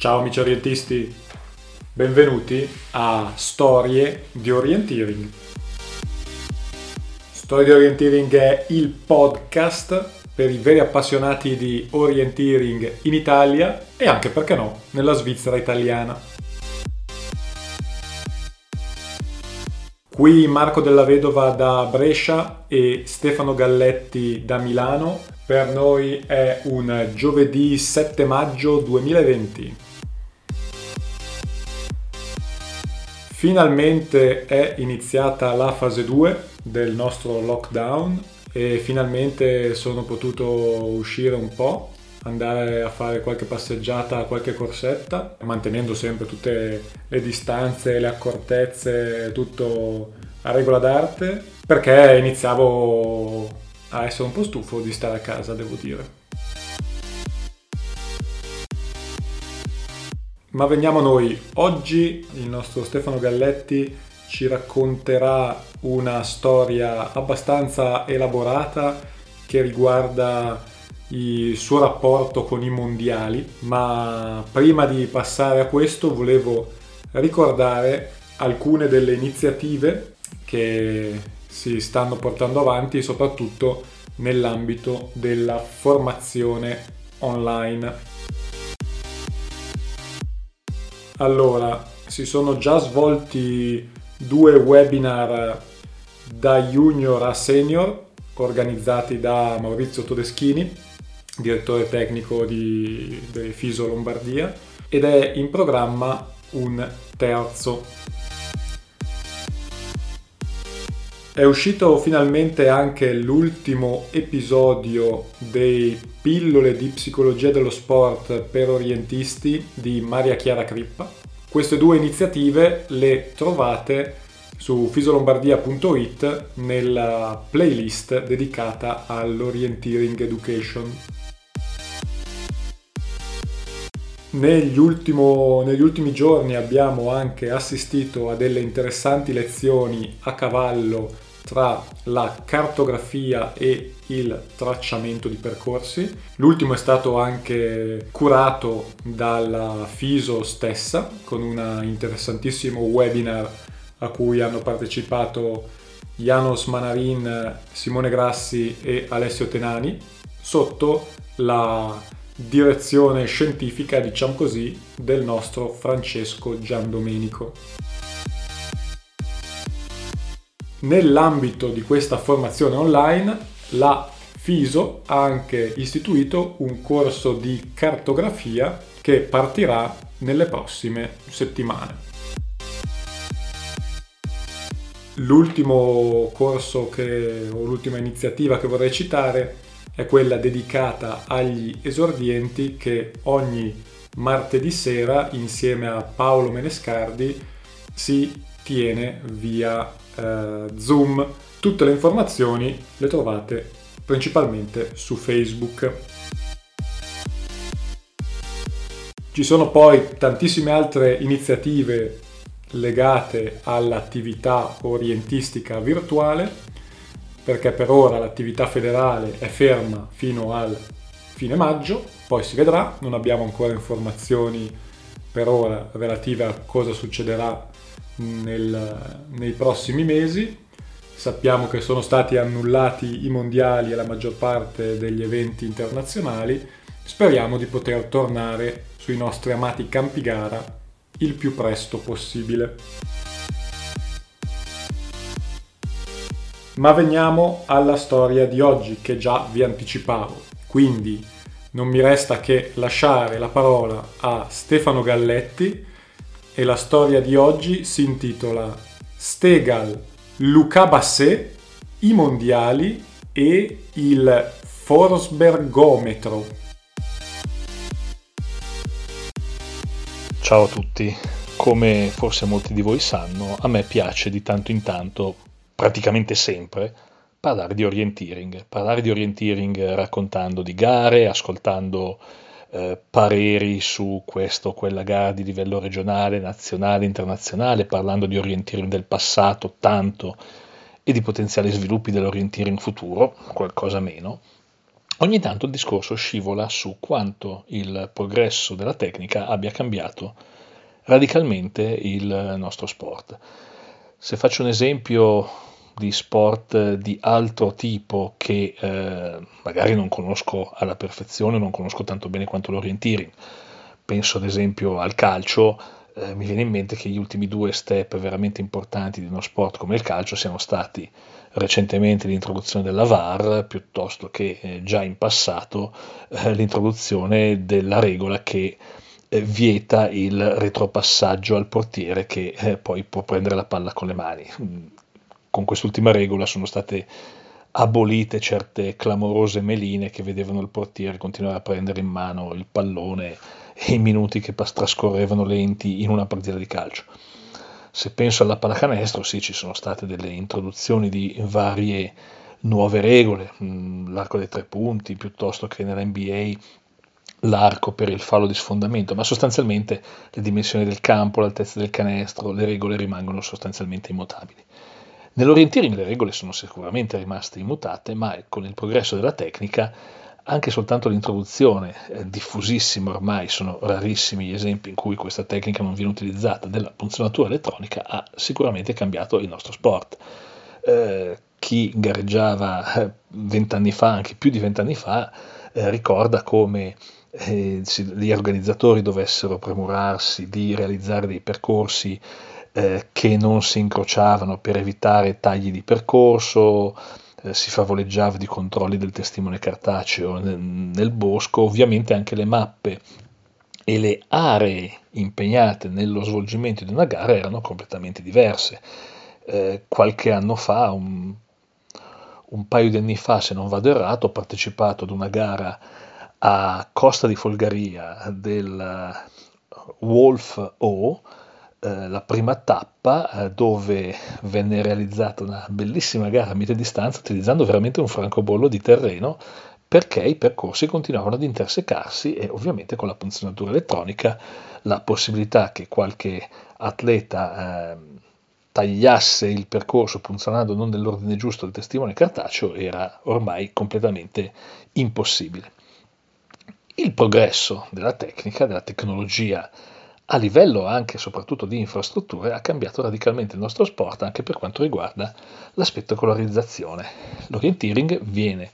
Ciao amici orientisti, benvenuti a Storie di Orienteering. Storie di Orienteering è il podcast per i veri appassionati di orienteering in Italia e anche, perché no, nella Svizzera italiana. Qui Marco della Vedova da Brescia e Stefano Galletti da Milano. Per noi è un giovedì 7 maggio 2020. Finalmente è iniziata la fase 2 del nostro lockdown e finalmente sono potuto uscire un po', andare a fare qualche passeggiata, qualche corsetta, mantenendo sempre tutte le distanze, le accortezze, tutto a regola d'arte, perché iniziavo a essere un po' stufo di stare a casa, devo dire. Ma veniamo a noi. Oggi il nostro Stefano Galletti ci racconterà una storia abbastanza elaborata che riguarda il suo rapporto con i mondiali, ma prima di passare a questo volevo ricordare alcune delle iniziative che si stanno portando avanti soprattutto nell'ambito della formazione online. Allora, si sono già svolti due webinar da junior a senior organizzati da Maurizio Todeschini, direttore tecnico di, di Fiso Lombardia, ed è in programma un terzo. È uscito finalmente anche l'ultimo episodio dei Pillole di psicologia dello sport per orientisti di Maria Chiara Crippa. Queste due iniziative le trovate su fisolombardia.it nella playlist dedicata all'orienteering education. Negli, ultimo, negli, ultimi giorni abbiamo anche assistito a delle interessanti lezioni a cavallo tra la cartografia e il tracciamento di percorsi. L'ultimo è stato anche curato dalla FISO stessa con un interessantissimo webinar a cui hanno partecipato Janos Manarin, Simone Grassi e Alessio Tenani sotto la direzione scientifica, diciamo così, del nostro Francesco Giandomenico. Nell'ambito di questa formazione online, la FISO ha anche istituito un corso di cartografia che partirà nelle prossime settimane. L'ultimo corso che, o l'ultima iniziativa che vorrei citare è quella dedicata agli esordienti che ogni martedì sera insieme a Paolo Menescardi si tiene via eh, Zoom. Tutte le informazioni le trovate principalmente su Facebook. Ci sono poi tantissime altre iniziative legate all'attività orientistica virtuale perché per ora l'attività federale è ferma fino al fine maggio, poi si vedrà, non abbiamo ancora informazioni per ora relative a cosa succederà nel, nei prossimi mesi. Sappiamo che sono stati annullati i mondiali e la maggior parte degli eventi internazionali. Speriamo di poter tornare sui nostri amati campi gara il più presto possibile. Ma veniamo alla storia di oggi che già vi anticipavo. Quindi non mi resta che lasciare la parola a Stefano Galletti e la storia di oggi si intitola Stegal, Luca Basset, i mondiali e il Forsbergometro. Ciao a tutti, come forse molti di voi sanno, a me piace di tanto in tanto praticamente sempre parlare di orienteering, parlare di orienteering raccontando di gare, ascoltando eh, pareri su questo o quella gara di livello regionale, nazionale, internazionale, parlando di orienteering del passato tanto e di potenziali sviluppi dell'orienteering futuro, qualcosa meno. ogni tanto il discorso scivola su quanto il progresso della tecnica abbia cambiato radicalmente il nostro sport. Se faccio un esempio di sport di altro tipo che eh, magari non conosco alla perfezione, non conosco tanto bene quanto l'orienteering, penso ad esempio al calcio, eh, mi viene in mente che gli ultimi due step veramente importanti di uno sport come il calcio siano stati recentemente l'introduzione della VAR piuttosto che eh, già in passato eh, l'introduzione della regola che eh, vieta il retropassaggio al portiere che eh, poi può prendere la palla con le mani. Con quest'ultima regola sono state abolite certe clamorose meline che vedevano il portiere continuare a prendere in mano il pallone e i minuti che trascorrevano lenti in una partita di calcio. Se penso alla pallacanestro, sì, ci sono state delle introduzioni di varie nuove regole, mm, l'arco dei tre punti, piuttosto che nell'NBA l'arco per il fallo di sfondamento, ma sostanzialmente le dimensioni del campo, l'altezza del canestro, le regole rimangono sostanzialmente immutabili. Nell'orienteering le regole sono sicuramente rimaste immutate, ma con il progresso della tecnica anche soltanto l'introduzione, eh, diffusissima ormai, sono rarissimi gli esempi in cui questa tecnica non viene utilizzata, della punzionatura elettronica ha sicuramente cambiato il nostro sport. Eh, chi gareggiava eh, vent'anni fa, anche più di vent'anni fa, eh, ricorda come eh, gli organizzatori dovessero premurarsi di realizzare dei percorsi eh, che non si incrociavano per evitare tagli di percorso, eh, si favoleggiava di controlli del testimone cartaceo nel, nel bosco, ovviamente anche le mappe e le aree impegnate nello svolgimento di una gara erano completamente diverse. Eh, qualche anno fa, un, un, paio di anni fa, se non vado errato, ho partecipato ad una gara a Costa di Folgaria del Wolf O, eh, la prima tappa eh, dove venne realizzata una bellissima gara a media distanza utilizzando veramente un francobollo di terreno perché i percorsi continuavano ad intersecarsi e ovviamente con la punzionatura elettronica la possibilità che qualche atleta eh, tagliasse il percorso punzionando non nell'ordine giusto del testimone cartaceo era ormai completamente impossibile. Il progresso della tecnica, della tecnologia a livello anche e soprattutto di infrastrutture ha cambiato radicalmente il nostro sport anche per quanto riguarda la spettacolarizzazione. L'orienteering viene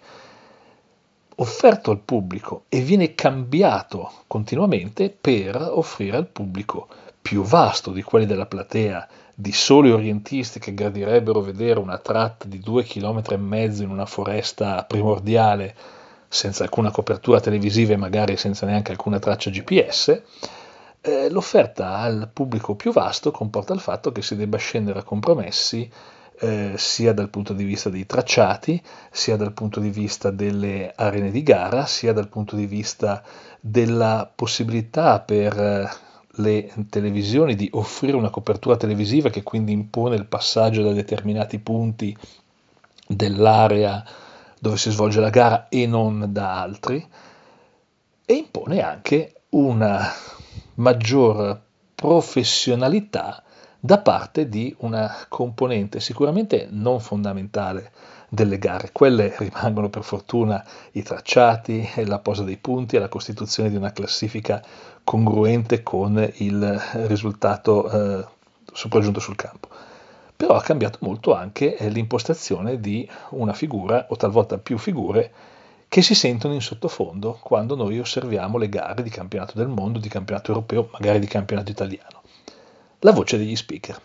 offerto al pubblico e viene cambiato continuamente per offrire al pubblico più vasto di quelli della platea di soli orientisti che gradirebbero vedere una tratta di due chilometri e mezzo in una foresta primordiale senza alcuna copertura televisiva e magari senza neanche alcuna traccia GPS, eh, l'offerta al pubblico più vasto comporta il fatto che si debba scendere a compromessi eh, sia dal punto di vista dei tracciati, sia dal punto di vista delle arene di gara, sia dal punto di vista della possibilità per eh, le televisioni di offrire una copertura televisiva che quindi impone il passaggio da determinati punti dell'area dove si svolge la gara e non da altri, e impone anche una maggior professionalità da parte di una componente sicuramente non fondamentale delle gare. Quelle rimangono per fortuna i tracciati, la posa dei punti e la costituzione di una classifica congruente con il risultato eh, sopraggiunto sul campo. Però ha cambiato molto anche eh, l'impostazione di una figura o talvolta più figure che si sentono in sottofondo quando noi osserviamo le gare di campionato del mondo, di campionato europeo, magari di campionato italiano. La voce degli speaker.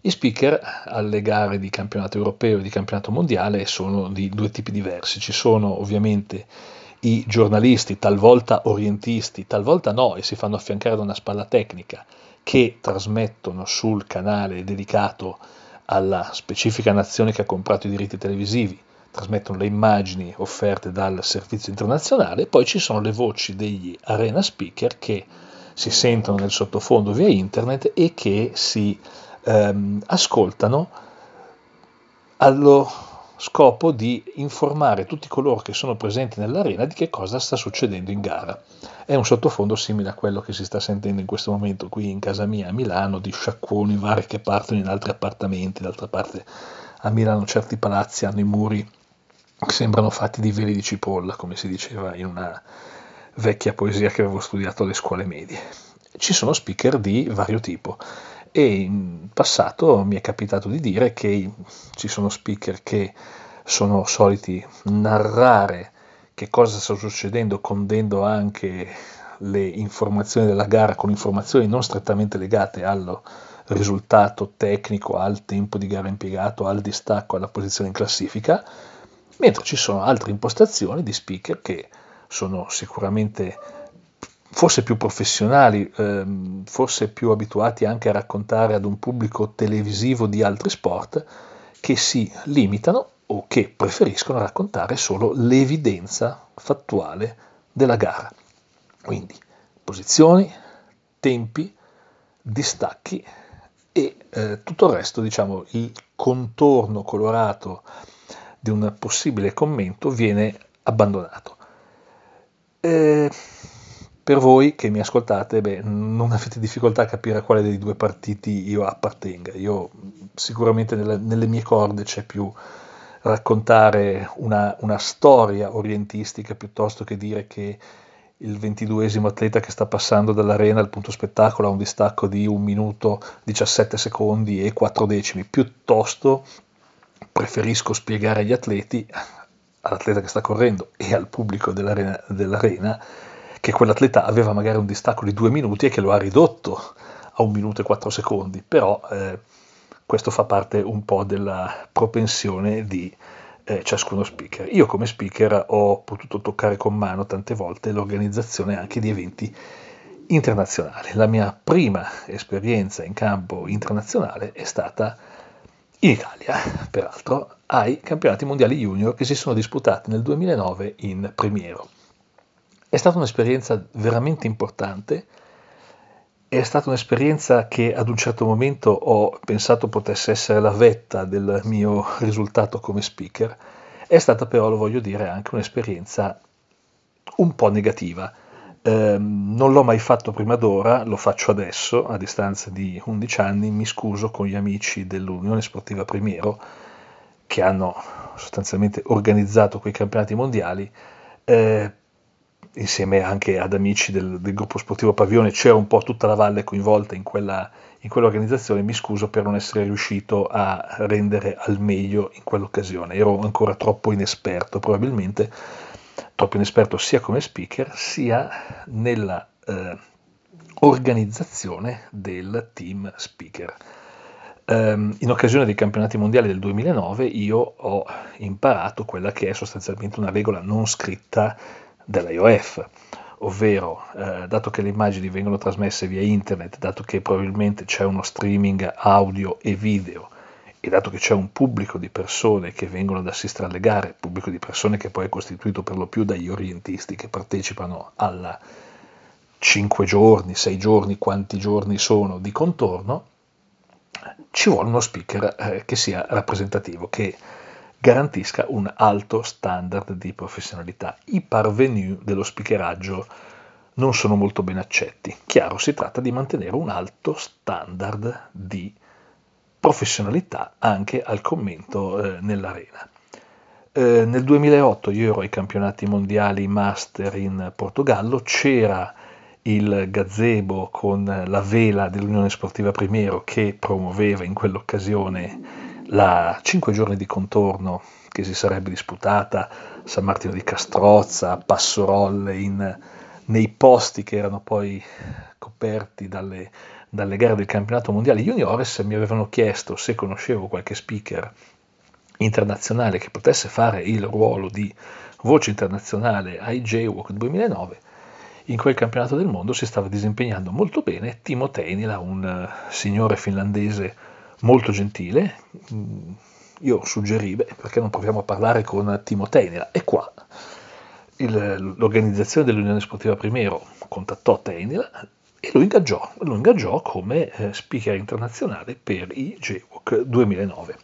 Gli speaker alle gare di campionato europeo e di campionato mondiale sono di due tipi diversi. Ci sono ovviamente i giornalisti, talvolta orientisti, talvolta no, e si fanno affiancare da una spalla tecnica, che trasmettono sul canale dedicato alla specifica nazione che ha comprato i diritti televisivi trasmettono le immagini offerte dal servizio internazionale, poi ci sono le voci degli arena speaker che si sentono nel sottofondo via internet e che si ehm, ascoltano allo scopo di informare tutti coloro che sono presenti nell'arena di che cosa sta succedendo in gara. È un sottofondo simile a quello che si sta sentendo in questo momento qui in casa mia a Milano, di sciacquoni vari che partono in altri appartamenti, d'altra parte a Milano certi palazzi hanno i muri sembrano fatti di veli di cipolla, come si diceva in una vecchia poesia che avevo studiato alle scuole medie. Ci sono speaker di vario tipo e in passato mi è capitato di dire che ci sono speaker che sono soliti narrare che cosa sta succedendo condendo anche le informazioni della gara con informazioni non strettamente legate al risultato tecnico, al tempo di gara impiegato, al distacco, alla posizione in classifica, mentre ci sono altre impostazioni di speaker che sono sicuramente forse più professionali, ehm, forse più abituati anche a raccontare ad un pubblico televisivo di altri sport, che si limitano o che preferiscono raccontare solo l'evidenza fattuale della gara. Quindi posizioni, tempi, distacchi e eh, tutto il resto, diciamo, il contorno colorato di un possibile commento viene abbandonato. Eh, per voi che mi ascoltate, beh, non avete difficoltà a capire a quale dei due partiti io appartenga. Io sicuramente nelle, nelle mie corde c'è più raccontare una, una, storia orientistica piuttosto che dire che il ventiduesimo atleta che sta passando dall'arena al punto spettacolo ha un distacco di 1 minuto 17 secondi e 4 decimi. Piuttosto preferisco spiegare agli atleti, all'atleta che sta correndo e al pubblico dell'arena, dell'arena che quell'atleta aveva magari un distacco di 2 minuti e che lo ha ridotto a 1 minuto e 4 secondi. Però eh, questo fa parte un po' della propensione di eh, ciascuno speaker. Io come speaker ho potuto toccare con mano tante volte l'organizzazione anche di eventi internazionali. La mia prima esperienza in campo internazionale è stata in Italia, peraltro, ai campionati mondiali junior che si sono disputati nel 2009 in Primiero. È stata un'esperienza veramente importante è stata un'esperienza che ad un certo momento ho pensato potesse essere la vetta del mio risultato come speaker, è stata però, lo voglio dire, anche un'esperienza un po' negativa. Eh, non l'ho mai fatto prima d'ora, lo faccio adesso, a distanza di 11 anni, mi scuso con gli amici dell'Unione Sportiva Primiero che hanno sostanzialmente organizzato quei campionati mondiali. Eh, insieme anche ad amici del, del, gruppo sportivo Pavione, c'era un po' tutta la valle coinvolta in, quella, in quell'organizzazione, mi scuso per non essere riuscito a rendere al meglio in quell'occasione, ero ancora troppo inesperto probabilmente, troppo inesperto sia come speaker sia nella eh, organizzazione del team speaker. Um, in occasione dei campionati mondiali del 2009 io ho imparato quella che è sostanzialmente una regola non scritta dell'IOF, ovvero eh, dato che le immagini vengono trasmesse via internet, dato che probabilmente c'è uno streaming audio e video e dato che c'è un pubblico di persone che vengono ad assistere alle gare, pubblico di persone che poi è costituito per lo più dagli orientisti che partecipano alla 5 giorni, 6 giorni, quanti giorni sono di contorno, ci vuole uno speaker eh, che sia rappresentativo, che garantisca un alto standard di professionalità. I parvenu dello speakeraggio non sono molto ben accetti. Chiaro, si tratta di mantenere un alto standard di professionalità anche al commento eh, nell'arena. Eh, nel 2008 io ero ai campionati mondiali master in Portogallo, c'era il gazebo con la vela dell'Unione Sportiva Primero che promuoveva in quell'occasione la 5 giorni di contorno che si sarebbe disputata San Martino di Castrozza, Passorolle, in, nei posti che erano poi coperti dalle, dalle gare del campionato mondiale juniores, mi avevano chiesto se conoscevo qualche speaker internazionale che potesse fare il ruolo di voce internazionale ai J-Walk 2009. In quel campionato del mondo si stava disimpegnando molto bene Timo Teinila, un uh, signore finlandese molto gentile, mm, io suggerivo, beh, perché non proviamo a parlare con Timo Teinila? E qua il, l'organizzazione dell'Unione Sportiva Primero contattò Teinila e lo ingaggiò, lo ingaggiò come eh, speaker internazionale per i JWOC 2009.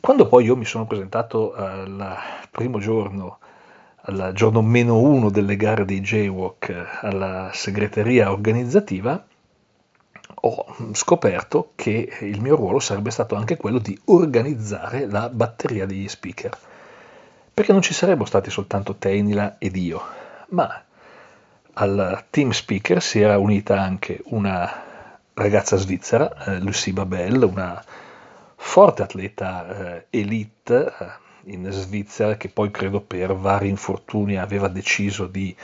Quando poi io mi sono presentato al primo giorno, al giorno meno uno delle gare dei JWOC alla segreteria organizzativa, ho scoperto che il mio ruolo sarebbe stato anche quello di organizzare la batteria degli speaker. perché non ci sarebbero stati soltanto Teinila ed io, ma al team speaker si era unita anche una ragazza svizzera, eh, Lucie Babel, una forte atleta eh, elite eh, in Svizzera che poi credo per vari infortuni aveva deciso di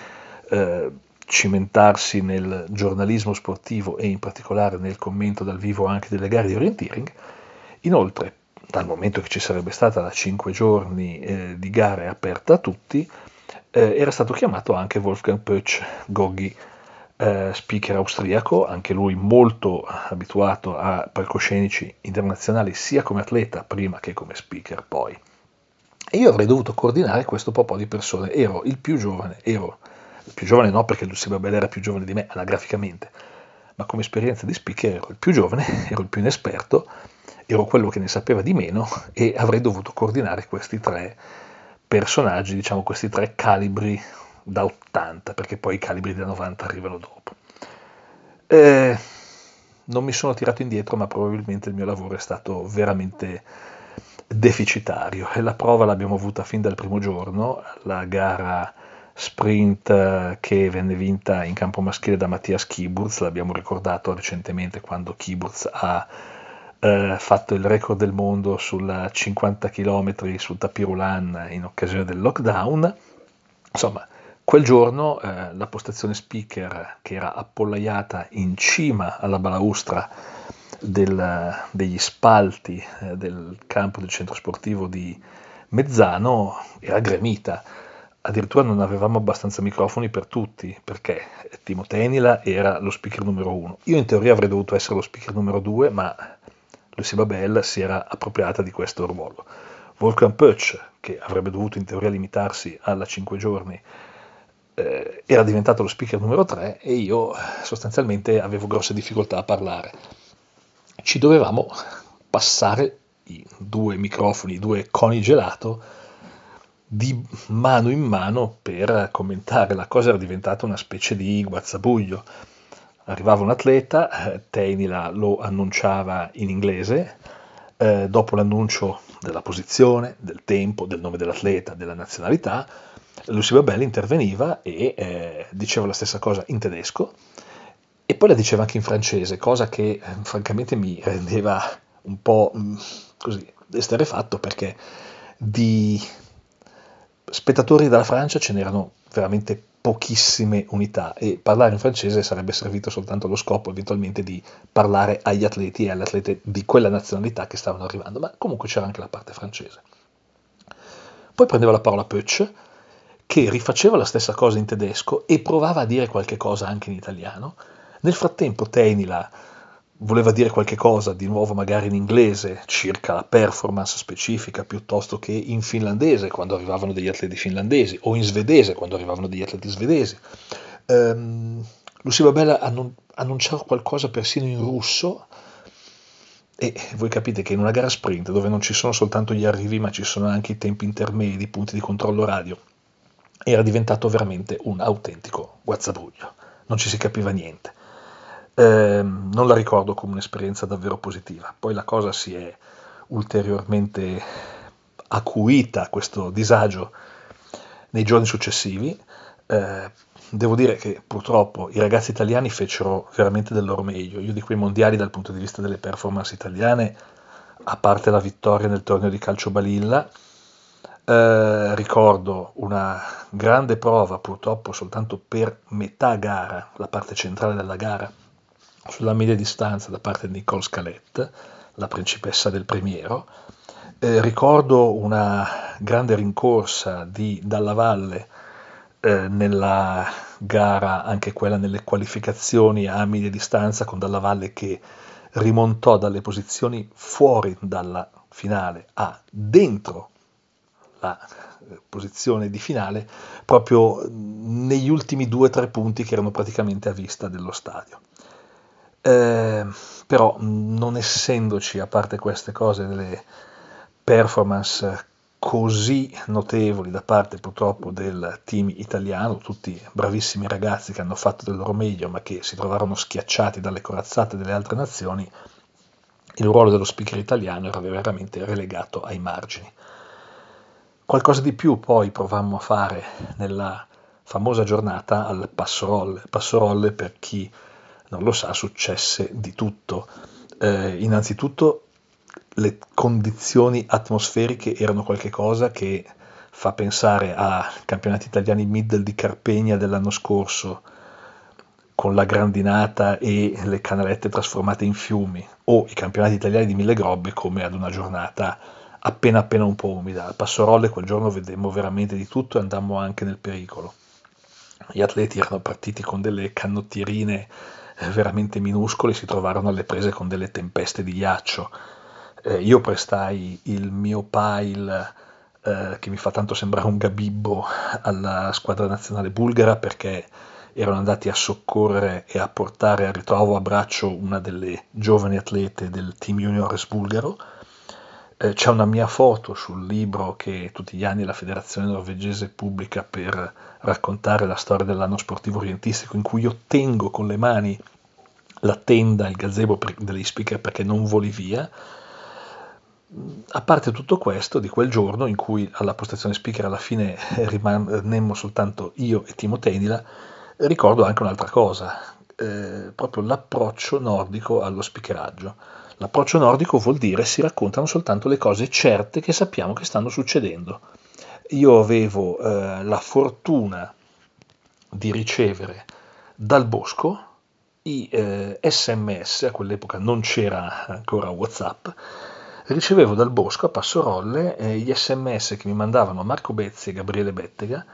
eh, cimentarsi nel giornalismo sportivo e in particolare nel commento dal vivo anche delle gare di orienteering. Inoltre, dal momento che ci sarebbe stata da 5 giorni eh, di gare aperta a tutti, eh, era stato chiamato anche Wolfgang Pötsch, Goggi, eh, speaker austriaco, anche lui molto abituato a palcoscenici internazionali sia come atleta prima che come speaker poi. E io avrei dovuto coordinare questo po' di persone, ero il più giovane, ero il più giovane no perché Lucy Babel era più giovane di me anagraficamente, ma come esperienza di speaker ero il più giovane, ero il più inesperto, ero quello che ne sapeva di meno e avrei dovuto coordinare questi tre personaggi, diciamo questi tre calibri da 80, perché poi i calibri da 90 arrivano dopo. Eh, non mi sono tirato indietro, ma probabilmente il mio lavoro è stato veramente deficitario e la prova l'abbiamo avuta fin dal primo giorno, la gara sprint eh, che venne vinta in campo maschile da Mattias Kiburz, l'abbiamo ricordato recentemente quando Kiburz ha eh, fatto il record del mondo sulla 50 km sul tapirulan in occasione del lockdown. Insomma, quel giorno eh, la postazione speaker che era appollaiata in cima alla balaustra del, degli spalti eh, del campo del centro sportivo di Mezzano era gremita. Addirittura non avevamo abbastanza microfoni per tutti, perché Timo Tenila era lo speaker numero uno. Io in teoria avrei dovuto essere lo speaker numero due, ma Lucy Babel si era appropriata di questo ruolo. Wolfgang Pötsch, che avrebbe dovuto in teoria limitarsi alla 5 giorni, eh, era diventato lo speaker numero 3 e io sostanzialmente avevo grosse difficoltà a parlare. Ci dovevamo passare i due microfoni, i due coni gelato di mano in mano per commentare. La cosa era diventata una specie di guazzabuglio arrivava un atleta, eh, Teinila lo annunciava in inglese, eh, dopo l'annuncio della posizione, del tempo, del nome dell'atleta, della nazionalità, Lucy Babelli interveniva e eh, diceva la stessa cosa in tedesco e poi la diceva anche in francese, cosa che eh, francamente mi rendeva un po' mh, mm, così esterefatto perché di spettatori dalla Francia ce n'erano veramente pochissime unità e parlare in francese sarebbe servito soltanto allo scopo eventualmente di parlare agli atleti e alle atlete di quella nazionalità che stavano arrivando, ma comunque c'era anche la parte francese. Poi prendeva la parola Pötsch, che rifaceva la stessa cosa in tedesco e provava a dire qualche cosa anche in italiano. Nel frattempo Teinila voleva dire qualche cosa di nuovo magari in inglese circa la performance specifica piuttosto che in finlandese quando arrivavano degli atleti finlandesi o in svedese quando arrivavano degli atleti svedesi. Um, Lucy Babella annun- annunciava qualcosa persino in russo e voi capite che in una gara sprint dove non ci sono soltanto gli arrivi ma ci sono anche i tempi intermedi, i punti di controllo radio, era diventato veramente un autentico guazzabruglio, non ci si capiva niente. Eh, non la ricordo come un'esperienza davvero positiva. Poi la cosa si è ulteriormente acuita, questo disagio, nei giorni successivi. Eh, devo dire che purtroppo i ragazzi italiani fecero veramente del loro meglio. Io di quei mondiali dal punto di vista delle performance italiane, a parte la vittoria nel torneo di calcio Balilla, eh, ricordo una grande prova, purtroppo soltanto per metà gara, la parte centrale della gara, sulla media distanza da parte di Nicole Scalette, la principessa del Primiero. Eh, ricordo una grande rincorsa di Dalla Valle eh, nella gara, anche quella nelle qualificazioni a media distanza, con Dalla Valle che rimontò dalle posizioni fuori dalla finale a dentro la eh, posizione di finale proprio negli ultimi due o tre punti che erano praticamente a vista dello stadio. Eh, però non essendoci, a parte queste cose, delle performance così notevoli da parte purtroppo del team italiano, tutti bravissimi ragazzi che hanno fatto del loro meglio ma che si trovarono schiacciati dalle corazzate delle altre nazioni, il ruolo dello speaker italiano era veramente relegato ai margini. Qualcosa di più poi provammo a fare nella famosa giornata al Passorolle. Passorolle, per chi non lo sa, successe di tutto. Eh, innanzitutto le condizioni atmosferiche erano qualcosa che fa pensare a campionati italiani middle di Carpegna dell'anno scorso con la grandinata e le canalette trasformate in fiumi o i campionati italiani di mille grobbe come ad una giornata appena appena un po' umida. Al Passorolle quel giorno vedemmo veramente di tutto e andammo anche nel pericolo. Gli atleti erano partiti con delle canottierine veramente minuscole, si trovarono alle prese con delle tempeste di ghiaccio. Eh, io prestai il mio pile eh, che mi fa tanto sembrare un gabibbo alla squadra nazionale bulgara perché erano andati a soccorrere e a portare a ritrovo a braccio una delle giovani atlete del team juniores bulgaro eh, c'è una mia foto sul libro che tutti gli anni la federazione norvegese pubblica per raccontare la storia dell'anno sportivo orientistico in cui io tengo con le mani la tenda, il gazebo degli speaker perché non voli via. A parte tutto questo, di quel giorno in cui alla postazione speaker alla fine rimanemmo soltanto io e Timo Tenila, ricordo anche un'altra cosa, eh, proprio l'approccio nordico allo speakeraggio L'approccio nordico vuol dire si raccontano soltanto le cose certe che sappiamo che stanno succedendo. Io avevo eh, la fortuna di ricevere dal bosco i eh, sms, a quell'epoca non c'era ancora Whatsapp, ricevevo dal bosco a Passorolle eh, gli sms che mi mandavano Marco Bezzi e Gabriele Bettega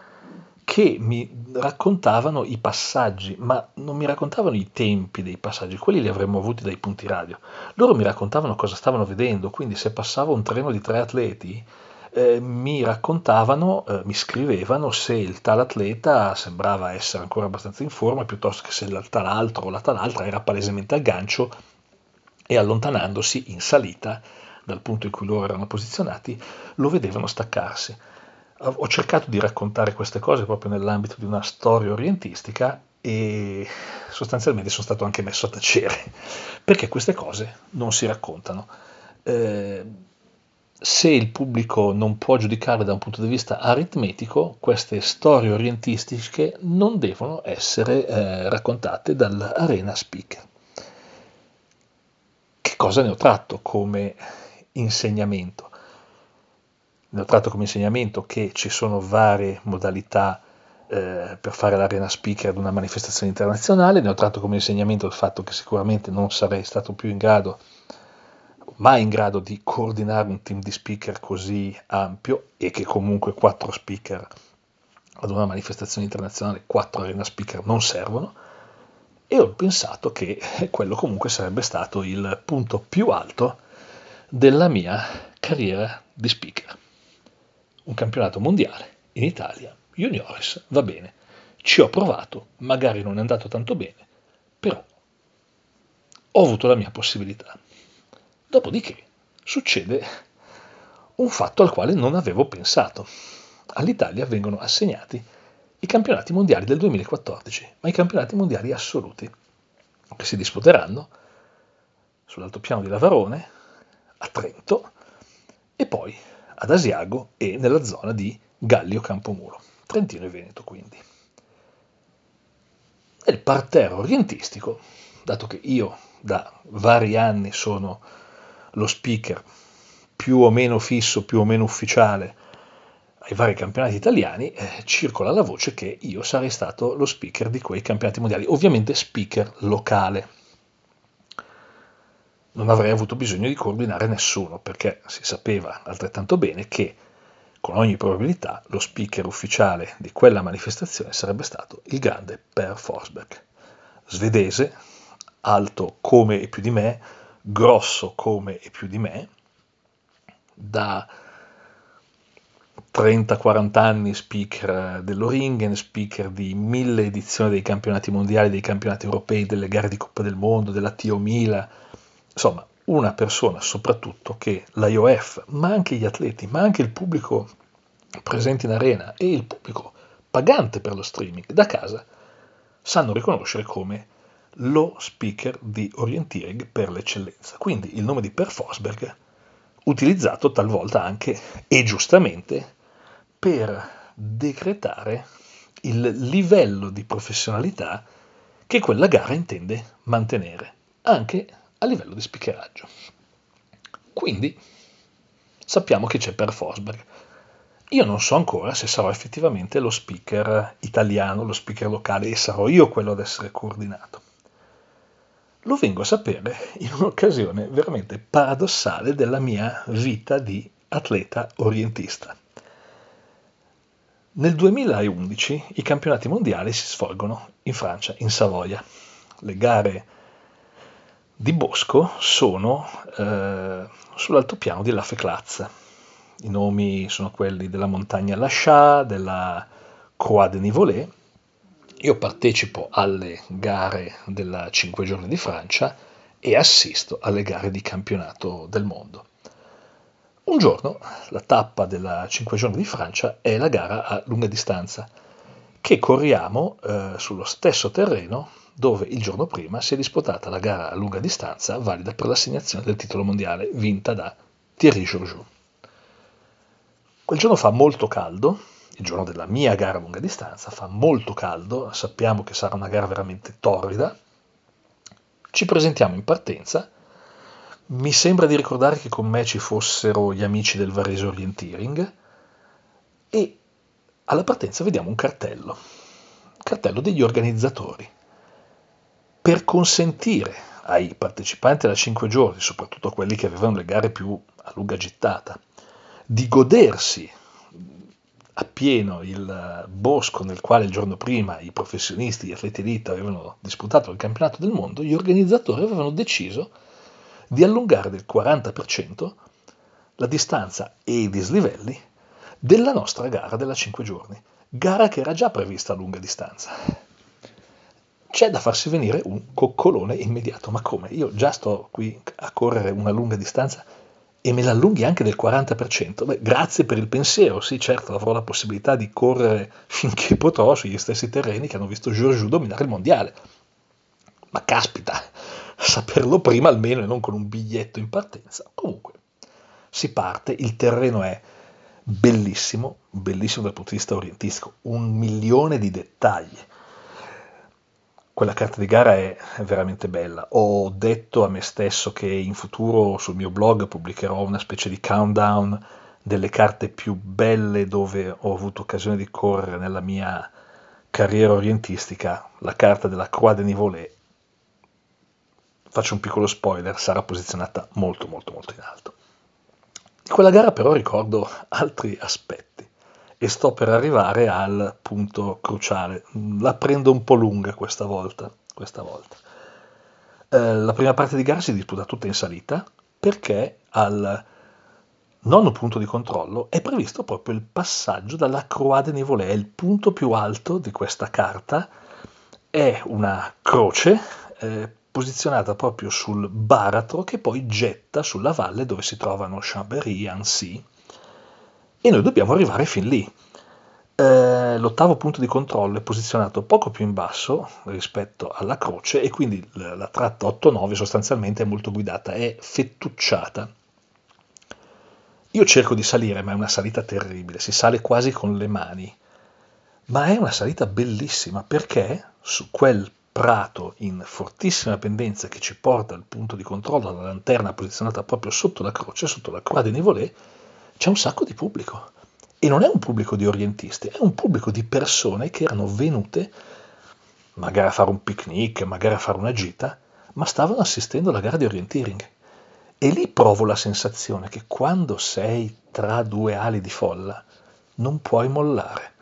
che mi raccontavano i passaggi, ma non mi raccontavano i tempi dei passaggi, quelli li avremmo avuti dai punti radio. Loro mi raccontavano cosa stavano vedendo, quindi se passava un treno di tre atleti, eh, mi raccontavano, eh, mi scrivevano se il tal atleta sembrava essere ancora abbastanza in forma, piuttosto che se il tal altro o la tal altra era palesemente al gancio e allontanandosi in salita dal punto in cui loro erano posizionati, lo vedevano staccarsi ho cercato di raccontare queste cose proprio nell'ambito di una storia orientistica e sostanzialmente sono stato anche messo a tacere, perché queste cose non si raccontano. Eh, se il pubblico non può giudicare da un punto di vista aritmetico, queste storie orientistiche non devono essere eh, raccontate dall'arena speaker. Che cosa ne ho tratto come insegnamento? ne ho tratto come insegnamento che ci sono varie modalità eh, per fare l'arena speaker ad una manifestazione internazionale, ne ho tratto come insegnamento il fatto che sicuramente non sarei stato più in grado, mai in grado di coordinare un team di speaker così ampio e che comunque quattro speaker ad una manifestazione internazionale, quattro arena speaker non servono, e ho pensato che quello comunque sarebbe stato il punto più alto della mia carriera di speaker un campionato mondiale in Italia, juniores, va bene. Ci ho provato, magari non è andato tanto bene, però ho avuto la mia possibilità. Dopodiché succede un fatto al quale non avevo pensato. All'Italia vengono assegnati i campionati mondiali del 2014, ma i campionati mondiali assoluti, che si disputeranno sull'altopiano di Lavarone, a Trento, e poi ad Asiago e nella zona di Gallio Campomuro, Trentino e Veneto quindi. Il parterre orientistico, dato che io da vari anni sono lo speaker più o meno fisso, più o meno ufficiale ai vari campionati italiani, eh, circola la voce che io sarei stato lo speaker di quei campionati mondiali, ovviamente speaker locale. Non avrei avuto bisogno di coordinare nessuno, perché si sapeva altrettanto bene che con ogni probabilità lo speaker ufficiale di quella manifestazione sarebbe stato il grande Per Forsberg, svedese, alto come e più di me, grosso come e più di me, da 30-40 anni speaker dell'Oringen, speaker di mille edizioni dei campionati mondiali, dei campionati europei, delle gare di Coppa del Mondo, della TO Mila, Insomma, una persona soprattutto che l'IOF, ma anche gli atleti, ma anche il pubblico presente in arena e il pubblico pagante per lo streaming da casa, sanno riconoscere come lo speaker di orienteering per l'eccellenza. Quindi il nome di Per Forsberg, utilizzato talvolta anche, e giustamente, per decretare il livello di professionalità che quella gara intende mantenere, anche a livello di speakeraggio. Quindi sappiamo che c'è per Forsberg. Io non so ancora se sarò effettivamente lo speaker italiano, lo speaker locale e sarò io quello ad essere coordinato. Lo vengo a sapere in un'occasione veramente paradossale della mia vita di atleta orientista. Nel 2011 i campionati mondiali si svolgono in Francia, in Savoia. Le gare di Bosco sono eh, sull'altopiano di La Feclaz. I nomi sono quelli della montagna Lachat, della Croix de Nivolet. Io partecipo alle gare della 5 giorni di Francia e assisto alle gare di campionato del mondo. Un giorno la tappa della 5 giorni di Francia è la gara a lunga distanza, che corriamo eh, sullo stesso terreno dove il giorno prima si è disputata la gara a lunga distanza valida per l'assegnazione del titolo mondiale vinta da Thierry Georgiou. Quel giorno fa molto caldo, il giorno della mia gara a lunga distanza fa molto caldo, sappiamo che sarà una gara veramente torrida, ci presentiamo in partenza. Mi sembra di ricordare che con me ci fossero gli amici del Varese Orienteering e alla partenza vediamo un cartello, un cartello degli organizzatori, per consentire ai partecipanti alla 5 giorni, soprattutto a quelli che avevano le gare più a lunga gittata, di godersi appieno il bosco nel quale il giorno prima i professionisti, gli atleti elite avevano disputato il campionato del mondo, gli organizzatori avevano deciso di allungare del 40% la distanza e i dislivelli della nostra gara della 5 giorni, gara che era già prevista a lunga distanza. C'è da farsi venire un coccolone immediato, ma come? Io già sto qui a correre una lunga distanza e me la allunghi anche del 40%. Beh, grazie per il pensiero, sì certo avrò la possibilità di correre finché potrò sugli stessi terreni che hanno visto Giorgio dominare il mondiale. Ma caspita, saperlo prima almeno e non con un biglietto in partenza. Comunque, si parte, il terreno è bellissimo, bellissimo dal punto di vista orientistico, un milione di dettagli. Quella carta di gara è veramente bella. Ho detto a me stesso che in futuro sul mio blog pubblicherò una specie di countdown delle carte più belle dove ho avuto occasione di correre nella mia carriera orientistica. La carta della Croix de Nivolet faccio un piccolo spoiler, sarà posizionata molto molto molto in alto. Di quella gara però ricordo altri aspetti e sto per arrivare al punto cruciale. La prendo un po' lunga questa volta. Questa volta. Eh, la prima parte di gara si disputa tutta in salita perché al nono punto di controllo è previsto proprio il passaggio dalla Croix de Nivolet, il punto più alto di questa carta è una croce eh, posizionata proprio sul baratro che poi getta sulla valle dove si trovano Chambéry Annecy e noi dobbiamo arrivare fin lì. Eh, l'ottavo punto di controllo è posizionato poco più in basso rispetto alla croce e quindi la, la tratta 8-9 sostanzialmente è molto guidata, è fettucciata. Io cerco di salire, ma è una salita terribile, si sale quasi con le mani, ma è una salita bellissima perché su quel prato in fortissima pendenza che ci porta al punto di controllo della lanterna posizionata proprio sotto la croce, sotto la Croix de Nivolet, c'è un sacco di pubblico. E non è un pubblico di orientisti, è un pubblico di persone che erano venute magari a fare un picnic, magari a fare una gita, ma stavano assistendo alla gara di orienteering. E lì provo la sensazione che quando sei tra due ali di folla non puoi mollare.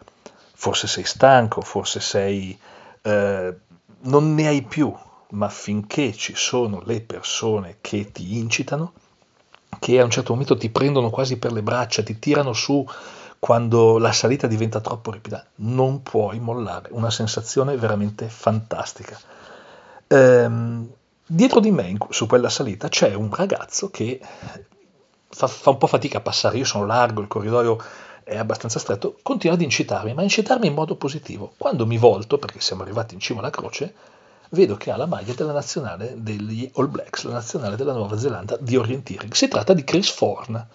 Forse sei stanco, forse sei eh, non ne hai più, ma finché ci sono le persone che ti incitano, che a un certo momento ti prendono quasi per le braccia, ti tirano su quando la salita diventa troppo ripida, non puoi mollare, una sensazione veramente fantastica. Ehm, dietro di me, su quella salita, c'è un ragazzo che fa, fa un po' fatica a passare, io sono largo, il corridoio è abbastanza stretto, continua ad incitarmi, ma incitarmi in modo positivo. Quando mi volto, perché siamo arrivati in cima alla croce, vedo che ha la maglia della nazionale degli All Blacks, la nazionale della Nuova Zelanda di orienteering. Si tratta di Chris Forn,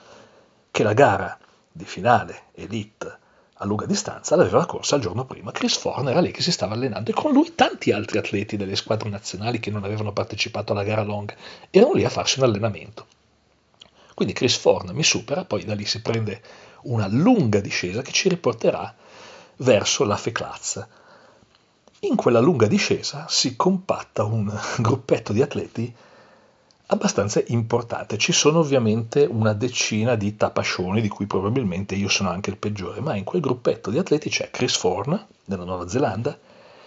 che la gara di finale Elite a lunga distanza l'aveva corsa il giorno prima. Chris Forn era lì che si stava allenando e con lui tanti altri atleti delle squadre nazionali che non avevano partecipato alla gara long erano lì a farsi un allenamento. Quindi Chris Forn mi supera, poi da lì si prende una lunga discesa che ci riporterà verso la Feclaz. In quella lunga discesa si compatta un gruppetto di atleti abbastanza importante. Ci sono ovviamente una decina di tapascioni, di cui probabilmente io sono anche il peggiore, ma in quel gruppetto di atleti c'è Chris Forn, della Nuova Zelanda,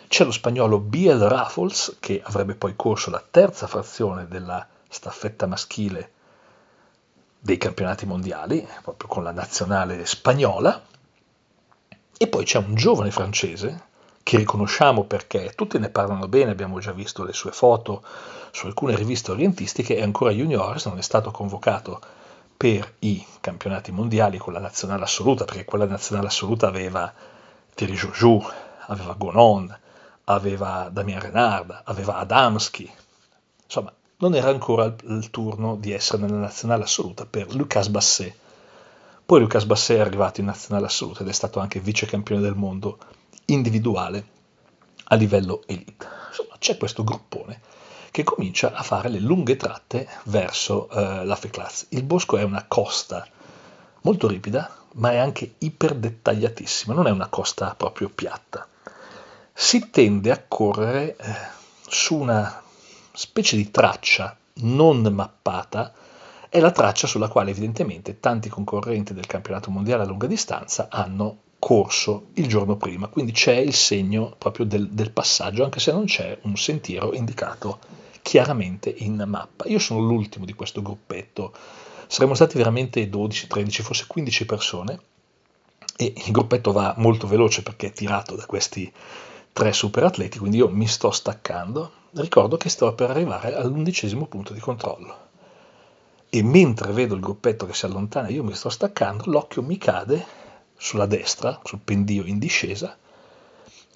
c'è lo spagnolo Biel Raffles, che avrebbe poi corso la terza frazione della staffetta maschile dei campionati mondiali, proprio con la nazionale spagnola, e poi c'è un giovane francese, che riconosciamo perché tutti ne parlano bene, abbiamo già visto le sue foto su alcune riviste orientistiche, è ancora juniores, non è stato convocato per i campionati mondiali con la nazionale assoluta, perché quella nazionale assoluta aveva Thierry Joujou, aveva Gonon, aveva Damien Renard, aveva Adamski, insomma non era ancora il turno di essere nella nazionale assoluta per Lucas Basset. Poi Lucas Basset è arrivato in nazionale assoluta ed è stato anche vice campione del mondo individuale a livello elite. Insomma, c'è questo gruppone che comincia a fare le lunghe tratte verso eh, la Feclaz. Il bosco è una costa molto ripida, ma è anche iperdettagliatissima, non è una costa proprio piatta. Si tende a correre eh, su una specie di traccia non mappata, è la traccia sulla quale evidentemente tanti concorrenti del campionato mondiale a lunga distanza hanno corso il giorno prima, quindi c'è il segno proprio del, del, passaggio, anche se non c'è un sentiero indicato chiaramente in mappa. Io sono l'ultimo di questo gruppetto, saremmo stati veramente 12, 13, forse 15 persone e il gruppetto va molto veloce perché è tirato da questi tre super atleti, quindi io mi sto staccando. Ricordo che sto per arrivare all'undicesimo punto di controllo e mentre vedo il gruppetto che si allontana, io mi sto staccando, l'occhio mi cade sulla destra, sul pendio in discesa,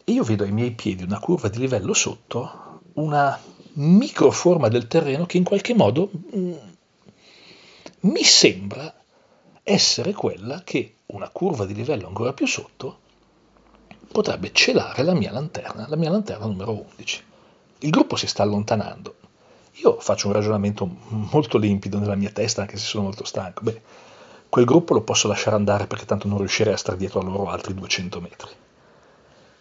e io vedo ai miei piedi una curva di livello sotto, una microforma del terreno che in qualche modo mm, mi sembra essere quella che una curva di livello ancora più sotto potrebbe celare la mia lanterna, la mia lanterna numero 11. Il gruppo si sta allontanando. Io faccio un ragionamento molto limpido nella mia testa, anche se sono molto stanco. Beh, quel gruppo lo posso lasciare andare perché tanto non riuscirei a stare dietro a loro altri 200 metri.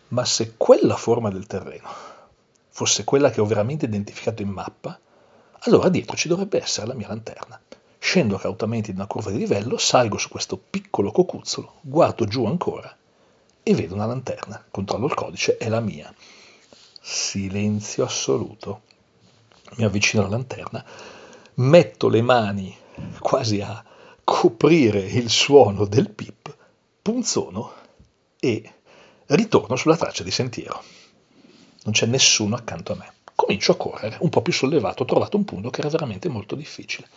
Ma se quella forma del terreno fosse quella che ho veramente identificato in mappa, allora dietro ci dovrebbe essere la mia lanterna. Scendo cautamente in una curva di livello, salgo su questo piccolo cocuzzolo, guardo giù ancora e vedo una lanterna. Controllo il codice, è la mia. Silenzio assoluto. Mi avvicino alla lanterna, metto le mani quasi a coprire il suono del pip, punzono e ritorno sulla traccia di sentiero. Non c'è nessuno accanto a me. Comincio a correre, un po' più sollevato, ho trovato un punto che era veramente molto difficile.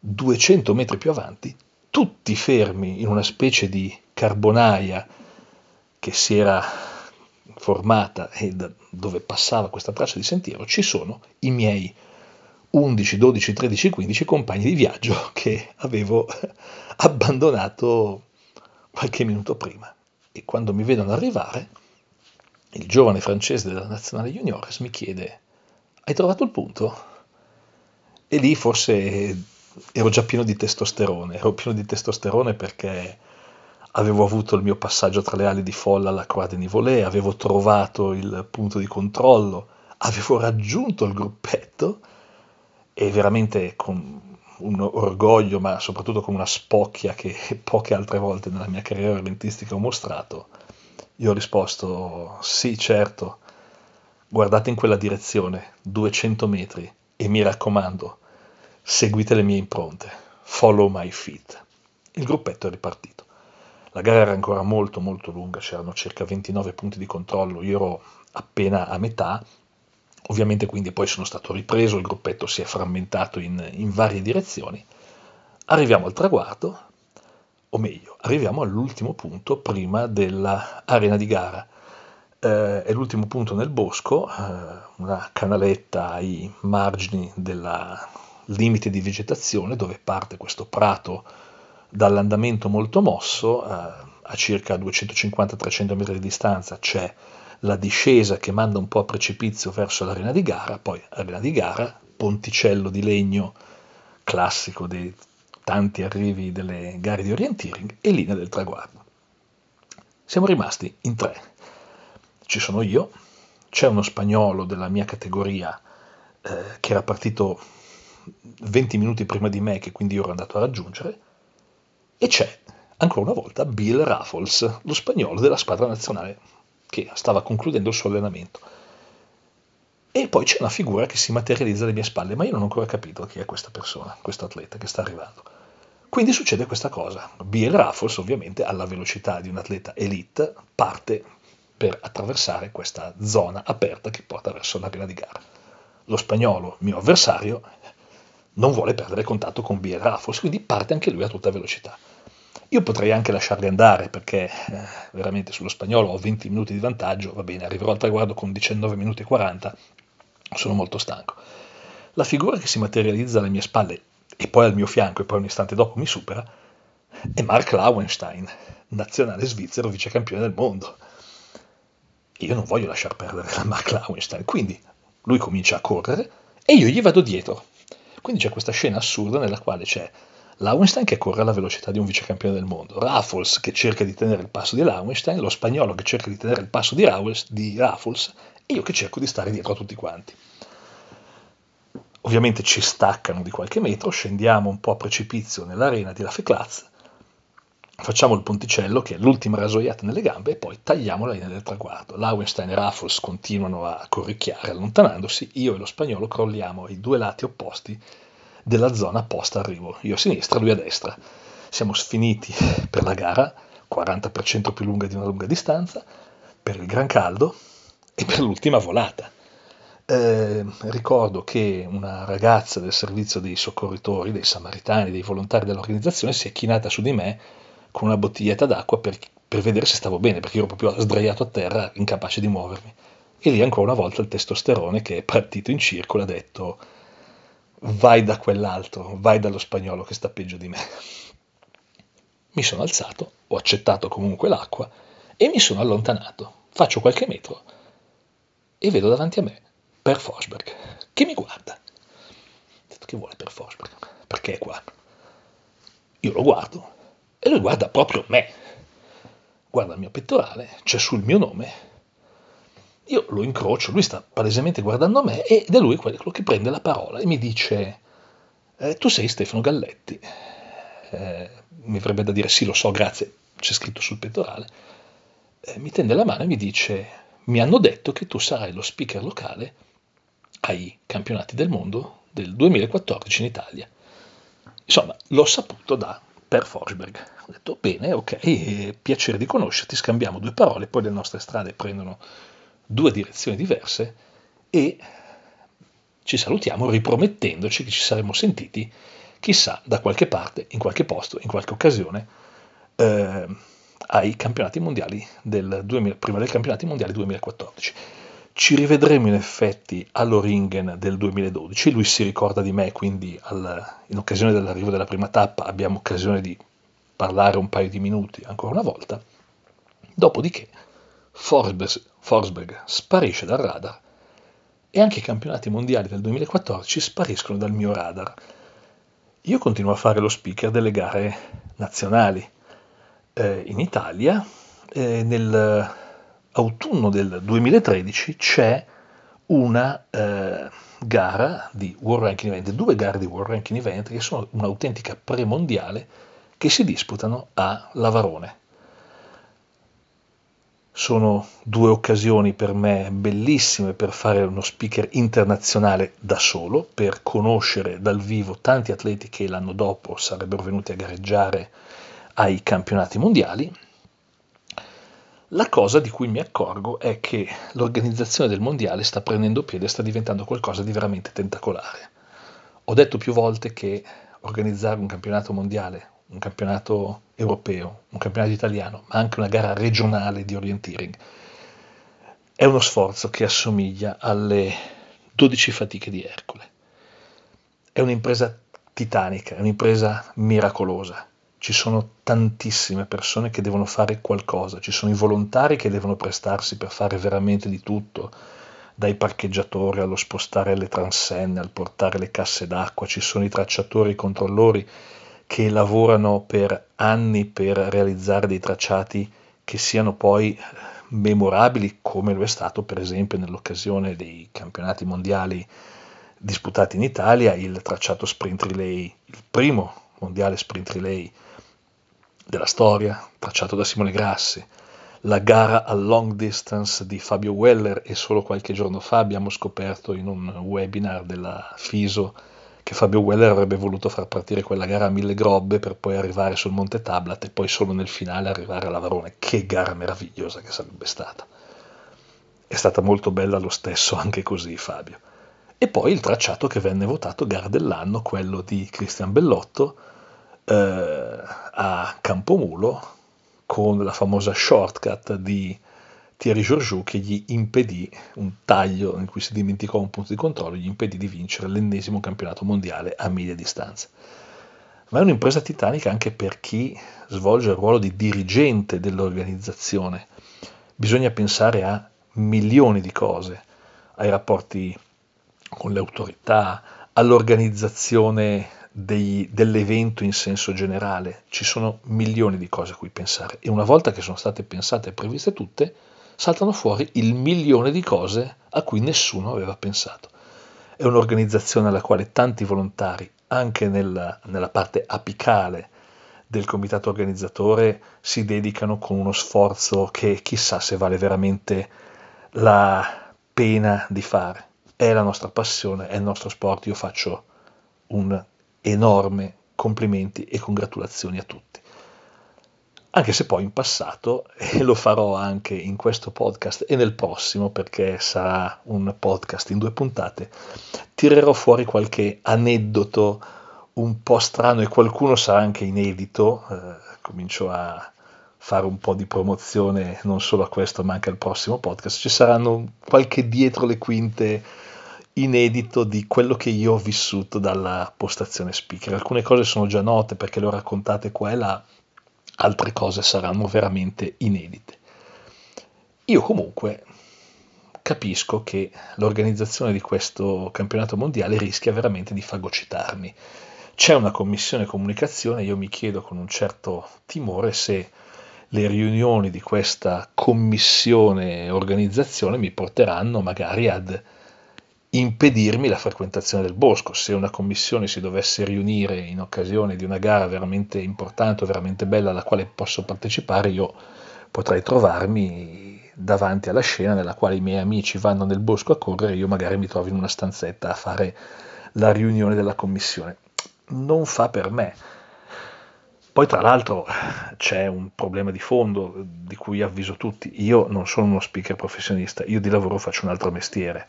200 metri più avanti, tutti fermi in una specie di carbonaia che si era formata e dove passava questa traccia di sentiero, ci sono i miei 11, 12, 13, 15 compagni di viaggio che avevo abbandonato qualche minuto prima. E quando mi vedono arrivare, il giovane francese della nazionale juniores mi chiede, hai trovato il punto? E lì forse ero già pieno di testosterone, ero pieno di testosterone perché avevo avuto il mio passaggio tra le ali di folla alla Croix de Nivolé, avevo trovato il punto di controllo, avevo raggiunto il gruppetto e veramente con un orgoglio, ma soprattutto con una spocchia che poche altre volte nella mia carriera lentistica ho mostrato, io ho risposto sì, certo, guardate in quella direzione, 200 metri, e mi raccomando, seguite le mie impronte, follow my feet. Il gruppetto è ripartito. La gara era ancora molto molto lunga, c'erano circa 29 punti di controllo, io ero appena a metà Ovviamente quindi poi sono stato ripreso, il gruppetto si è frammentato in, in varie direzioni. Arriviamo al traguardo, o meglio, arriviamo all'ultimo punto prima dell'arena di gara. Eh, è l'ultimo punto nel bosco, eh, una canaletta ai margini del limite di vegetazione dove parte questo prato dall'andamento molto mosso, eh, a circa 250-300 metri di distanza c'è la discesa che manda un po' a precipizio verso l'arena di gara, poi arena di gara, ponticello di legno classico dei tanti arrivi delle gare di orienteering e linea del traguardo. Siamo rimasti in tre. Ci sono io, c'è uno spagnolo della mia categoria eh, che era partito 20 minuti prima di me, che quindi io ero andato a raggiungere, e c'è ancora una volta Bill Raffles, lo spagnolo della squadra nazionale che stava concludendo il suo allenamento. E poi c'è una figura che si materializza alle mie spalle, ma io non ho ancora capito chi è questa persona, questo atleta che sta arrivando. Quindi succede questa cosa. Bill Raffles, ovviamente, alla velocità di un atleta elite, parte per attraversare questa zona aperta che porta verso l'arena di gara. Lo spagnolo, mio avversario, non vuole perdere contatto con Bill Raffles, quindi parte anche lui a tutta velocità. Io potrei anche lasciarli andare perché eh, veramente sullo spagnolo ho 20 minuti di vantaggio, va bene, arriverò al traguardo con 19 minuti e 40, sono molto stanco. La figura che si materializza alle mie spalle e poi al mio fianco e poi un istante dopo mi supera è Mark Lauenstein, nazionale svizzero vicecampione del mondo. Io non voglio lasciar perdere la Mark Lauenstein, quindi lui comincia a correre e io gli vado dietro. Quindi c'è questa scena assurda nella quale c'è Lauenstein che corre alla velocità di un vicecampione del mondo, Raffles che cerca di tenere il passo di Lauenstein, lo spagnolo che cerca di tenere il passo di, Raffles, di Raffles e io che cerco di stare dietro a tutti quanti. Ovviamente ci staccano di qualche metro, scendiamo un po' a precipizio nell'arena di La Feclaz, facciamo il ponticello che è l'ultima rasoiata nelle gambe e poi tagliamo la linea del traguardo. Lauenstein e Raffles continuano a corricchiare allontanandosi, io e lo spagnolo crolliamo ai due lati opposti della zona post arrivo, io a sinistra, lui a destra. Siamo sfiniti per la gara, 40% più lunga di una lunga distanza, per il gran caldo e per l'ultima volata. Eh, ricordo che una ragazza del servizio dei soccorritori, dei samaritani, dei volontari dell'organizzazione si è chinata su di me con una bottiglietta d'acqua per, per vedere se stavo bene, perché ero proprio sdraiato a terra, incapace di muovermi. E lì ancora una volta il testosterone che è partito in circolo ha detto vai da quell'altro, vai dallo spagnolo che sta peggio di me. Mi sono alzato, ho accettato comunque l'acqua e mi sono allontanato. Faccio qualche metro e vedo davanti a me Per Forsberg che mi guarda. Che vuole Per Forsberg? Perché è qua? Io lo guardo e lui guarda proprio me. Guarda il mio pettorale, c'è sul mio nome io lo incrocio, lui sta palesemente guardando me ed è lui quello che prende la parola e mi dice, eh, tu sei Stefano Galletti. Eh, mi avrebbe da dire sì, lo so, grazie, c'è scritto sul pettorale. Eh, mi tende la mano e mi dice, mi hanno detto che tu sarai lo speaker locale ai campionati del mondo del 2014 in Italia. Insomma, l'ho saputo da Per Forsberg. Ho detto, bene, ok, piacere di conoscerti, scambiamo due parole, poi le nostre strade prendono due direzioni diverse e ci salutiamo ripromettendoci che ci saremmo sentiti, chissà, da qualche parte, in qualche posto, in qualche occasione, eh, ai campionati mondiali del 2000, prima dei campionati mondiali 2014. Ci rivedremo in effetti all'Oringen del 2012, lui si ricorda di me, quindi al, in occasione dell'arrivo della prima tappa abbiamo occasione di parlare un paio di minuti ancora una volta, dopodiché Forsberg, Forsberg sparisce dal radar e anche i campionati mondiali del 2014 spariscono dal mio radar. Io continuo a fare lo speaker delle gare nazionali. Eh, in Italia, eh, nell'autunno del 2013, c'è una eh, gara di World Ranking Event, due gare di World Ranking Event che sono un'autentica premondiale che si disputano a Lavarone sono due occasioni per me bellissime per fare uno speaker internazionale da solo, per conoscere dal vivo tanti atleti che l'anno dopo sarebbero venuti a gareggiare ai campionati mondiali. La cosa di cui mi accorgo è che l'organizzazione del mondiale sta prendendo piede sta diventando qualcosa di veramente tentacolare. Ho detto più volte che organizzare un campionato mondiale un campionato europeo, un campionato italiano, ma anche una gara regionale di orienteering. È uno sforzo che assomiglia alle 12 fatiche di Ercole. È un'impresa titanica, è un'impresa miracolosa. ci sono tantissime persone che devono fare qualcosa, ci sono i volontari che devono prestarsi per fare veramente di tutto, dai parcheggiatori allo spostare le transenne, al portare le casse d'acqua, ci sono i tracciatori, i controllori che lavorano per anni per realizzare dei tracciati che siano poi memorabili come lo è stato per esempio nell'occasione dei campionati mondiali disputati in Italia, il tracciato sprint relay, il primo mondiale sprint relay della storia, tracciato da Simone Grassi, la gara al long distance di Fabio Weller e solo qualche giorno fa abbiamo scoperto in un webinar della FISO che Fabio Weller avrebbe voluto far partire quella gara a mille grobbe per poi arrivare sul Monte Tablat e poi solo nel finale arrivare a Lavarone. Che gara meravigliosa che sarebbe stata. È stata molto bella lo stesso anche così Fabio. E poi il tracciato che venne votato gara dell'anno, quello di Cristian Bellotto, eh, a Campomulo con la famosa shortcut di Thierry Georgiou che gli impedì un taglio in cui si dimenticò un punto di controllo, gli impedì di vincere l'ennesimo campionato mondiale a miglia distanza. Ma è un'impresa titanica anche per chi svolge il ruolo di dirigente dell'organizzazione. Bisogna pensare a milioni di cose, ai rapporti con le autorità, all'organizzazione dei, dell'evento in senso generale. Ci sono milioni di cose a cui pensare e una volta che sono state pensate e previste tutte, saltano fuori il milione di cose a cui nessuno aveva pensato. È un'organizzazione alla quale tanti volontari, anche nella, nella parte apicale del comitato organizzatore, si dedicano con uno sforzo che chissà se vale veramente la pena di fare. È la nostra passione, è il nostro sport, io faccio un enorme complimenti e congratulazioni a tutti. Anche se poi in passato, e lo farò anche in questo podcast e nel prossimo perché sarà un podcast in due puntate, tirerò fuori qualche aneddoto un po' strano e qualcuno sarà anche inedito, eh, comincio a fare un po' di promozione non solo a questo ma anche al prossimo podcast, ci saranno qualche dietro le quinte inedito di quello che io ho vissuto dalla postazione speaker. Alcune cose sono già note perché le ho raccontate qua e là, altre cose saranno veramente inedite. Io comunque capisco che l'organizzazione di questo campionato mondiale rischia veramente di fagocitarmi. C'è una commissione comunicazione, io mi chiedo con un certo timore se le riunioni di questa commissione organizzazione mi porteranno magari ad impedirmi la frequentazione del bosco. Se una commissione si dovesse riunire in occasione di una gara veramente importante veramente bella alla quale posso partecipare, io potrei trovarmi davanti alla scena nella quale i miei amici vanno nel bosco a correre io magari mi trovo in una stanzetta a fare la riunione della commissione. Non fa per me. Poi tra l'altro c'è un problema di fondo di cui avviso tutti. Io non sono uno speaker professionista, io di lavoro faccio un altro mestiere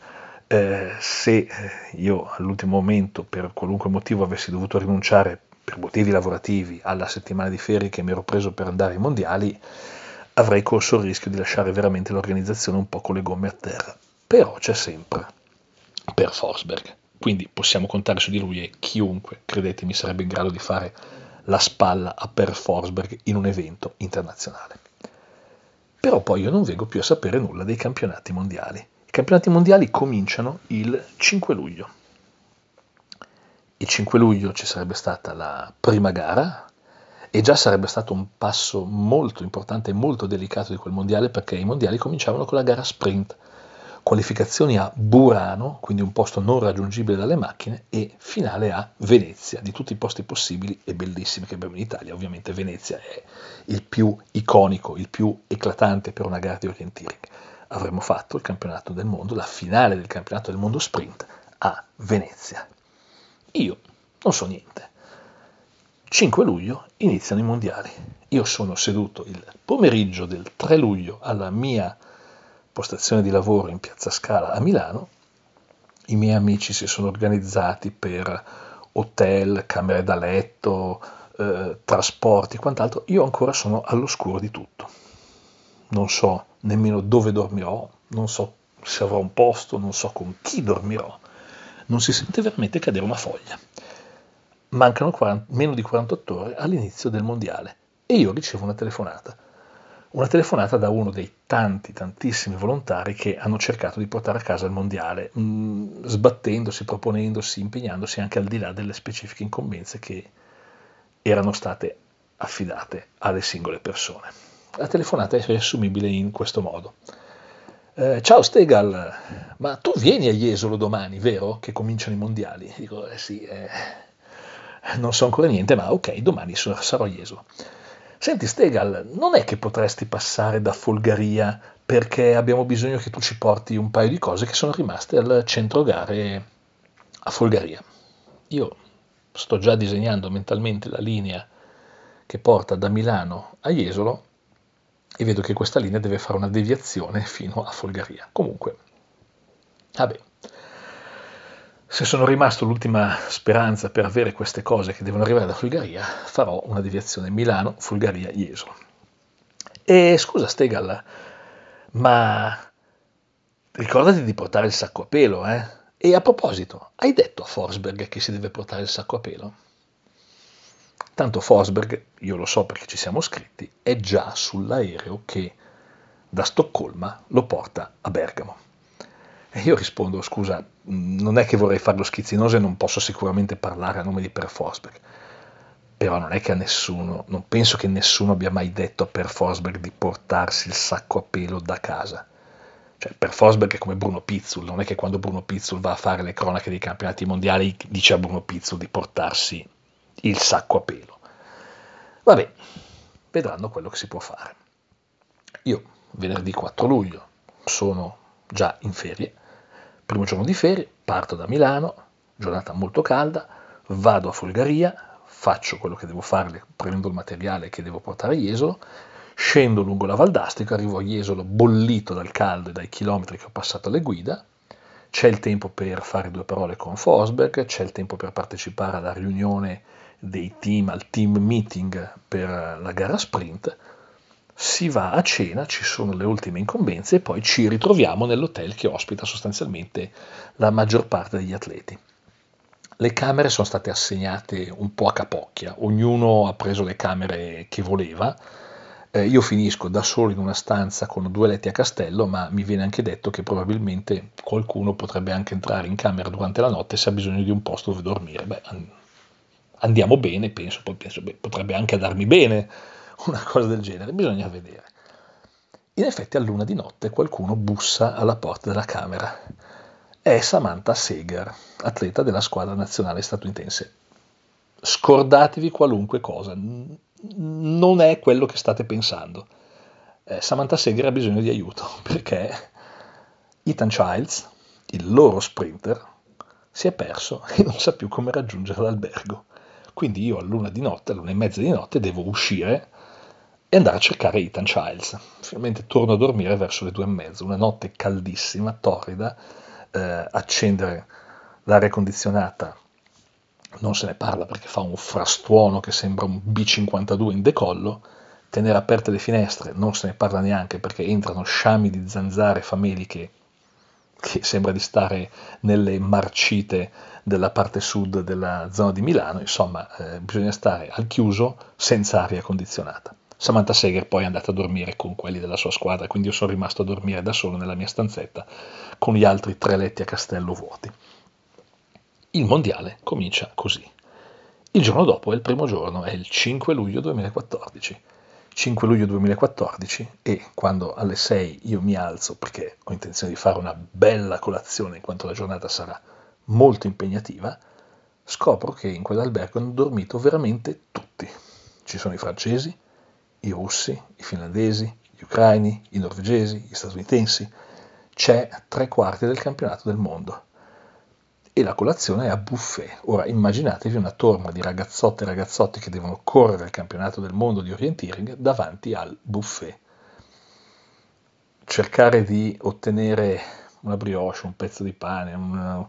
eh, se eh, io all'ultimo momento per qualunque motivo avessi dovuto rinunciare per motivi lavorativi alla settimana di ferie che mi ero preso per andare ai mondiali, avrei corso il rischio di lasciare veramente l'organizzazione un po' con le gomme a terra. Però c'è sempre Per Forsberg, quindi possiamo contare su di lui e chiunque, credetemi, sarebbe in grado di fare la spalla a Per Forsberg in un evento internazionale. Però poi io non vengo più a sapere nulla dei campionati mondiali. I campionati mondiali cominciano il 5 luglio. Il 5 luglio ci sarebbe stata la prima gara e già sarebbe stato un passo molto importante e molto delicato di quel mondiale perché i mondiali cominciavano con la gara sprint, qualificazioni a Burano, quindi un posto non raggiungibile dalle macchine, e finale a Venezia, di tutti i posti possibili e bellissimi che abbiamo in Italia. Ovviamente Venezia è il più iconico, il più eclatante per una gara di orienteering avremmo fatto il campionato del mondo, la finale del campionato del mondo sprint a Venezia. Io non so niente. 5 luglio iniziano i mondiali. Io sono seduto il pomeriggio del 3 luglio alla mia postazione di lavoro in Piazza Scala a Milano. I miei amici si sono organizzati per hotel, camere da letto, eh, trasporti e quant'altro. Io ancora sono all'oscuro di tutto. Non so nemmeno dove dormirò, non so se avrò un posto, non so con chi dormirò, non si sente veramente cadere una foglia. mancano 40, meno di 48 ore all'inizio del mondiale e io ricevo una telefonata. Una telefonata da uno dei tanti, tantissimi volontari che hanno cercato di portare a casa il mondiale, mh, mm, sbattendosi, proponendosi, impegnandosi anche al di là delle specifiche incombenze che erano state affidate alle singole persone. La telefonata è riassumibile in questo modo. Eh, ciao Stegal, ma tu vieni a Jesolo domani, vero? Che cominciano i mondiali? Dico, eh sì, eh, non so ancora niente, ma ok, domani sarò a Jesolo. Senti Stegal, non è che potresti passare da Folgaria perché abbiamo bisogno che tu ci porti un paio di cose che sono rimaste al centro gare a Folgaria. Io sto già disegnando mentalmente la linea che porta da Milano a Jesolo e vedo che questa linea deve fare una deviazione fino a Folgaria. Comunque, vabbè, se sono rimasto l'ultima speranza per avere queste cose che devono arrivare da Fulgaria, farò una deviazione Milano, Fulgaria, Jesolo. E scusa Stegal, ma ricordati di portare il sacco a pelo, eh? E a proposito, hai detto a Forsberg che si deve portare il sacco a pelo? Tanto Forsberg, io lo so perché ci siamo scritti, è già sull'aereo che da Stoccolma lo porta a Bergamo. E io rispondo, scusa, non è che vorrei fare lo schizzinoso e non posso sicuramente parlare a nome di Per Forsberg, però non è che a nessuno, non penso che nessuno abbia mai detto a Per Forsberg di portarsi il sacco a pelo da casa. Cioè, per Forsberg è come Bruno Pizzul, non è che quando Bruno Pizzul va a fare le cronache dei campionati mondiali dice a Bruno Pizzul di portarsi il sacco a pelo. Vabbè, vedranno quello che si può fare. Io venerdì 4 luglio sono già in ferie, Primo giorno di ferie, parto da Milano, giornata molto calda, vado a Folgaria, faccio quello che devo fare, prendo il materiale che devo portare a Jesolo, scendo lungo la Valdastico, arrivo a Jesolo bollito dal caldo e dai chilometri che ho passato alle guida, c'è il tempo per fare due parole con Forsberg, c'è il tempo per partecipare alla riunione dei team, al team meeting per la gara sprint, si va a cena, ci sono le ultime incombenze e poi ci ritroviamo nell'hotel che ospita sostanzialmente la maggior parte degli atleti. Le camere sono state assegnate un po' a capocchia, ognuno ha preso le camere che voleva. Eh, io finisco da solo in una stanza con due letti a castello, ma mi viene anche detto che probabilmente qualcuno potrebbe anche entrare in camera durante la notte se ha bisogno di un posto dove dormire. Beh, andiamo bene, penso, poi penso, beh, potrebbe anche darmi bene una cosa del genere, bisogna vedere. In effetti a luna di notte qualcuno bussa alla porta della camera. È Samantha Seger, atleta della squadra nazionale statunitense. Scordatevi qualunque cosa, non è quello che state pensando. Eh, Samantha Seger ha bisogno di aiuto perché Ethan Childs, il loro sprinter, si è perso e non sa più come raggiungere l'albergo. Quindi io a luna di notte, a luna e mezza di notte, devo uscire e andare a cercare Ethan Childs. Finalmente torno a dormire verso le due e mezza, una notte caldissima, torrida, eh, accendere l'aria condizionata non se ne parla perché fa un frastuono che sembra un B52 in decollo, tenere aperte le finestre non se ne parla neanche perché entrano sciami di zanzare fameliche che sembra di stare nelle marcite della parte sud della zona di Milano, insomma eh, bisogna stare al chiuso senza aria condizionata. Samantha Seger poi è andata a dormire con quelli della sua squadra, quindi io sono rimasto a dormire da solo nella mia stanzetta con gli altri tre letti a castello vuoti. Il mondiale comincia così. Il giorno dopo è il primo giorno, è il 5 luglio 2014. 5 luglio 2014 e quando alle 6 io mi alzo perché ho intenzione di fare una bella colazione in quanto la giornata sarà molto impegnativa, scopro che in quell'albergo hanno dormito veramente tutti. Ci sono i francesi, i russi, i finlandesi, gli ucraini, i norvegesi, gli statunitensi. C'è tre quarti del campionato del mondo. E la colazione è a buffet. Ora immaginatevi una torma di ragazzotte e ragazzotti che devono correre al campionato del mondo di orienteering davanti al buffet. Cercare di ottenere una brioche, un pezzo di pane, una,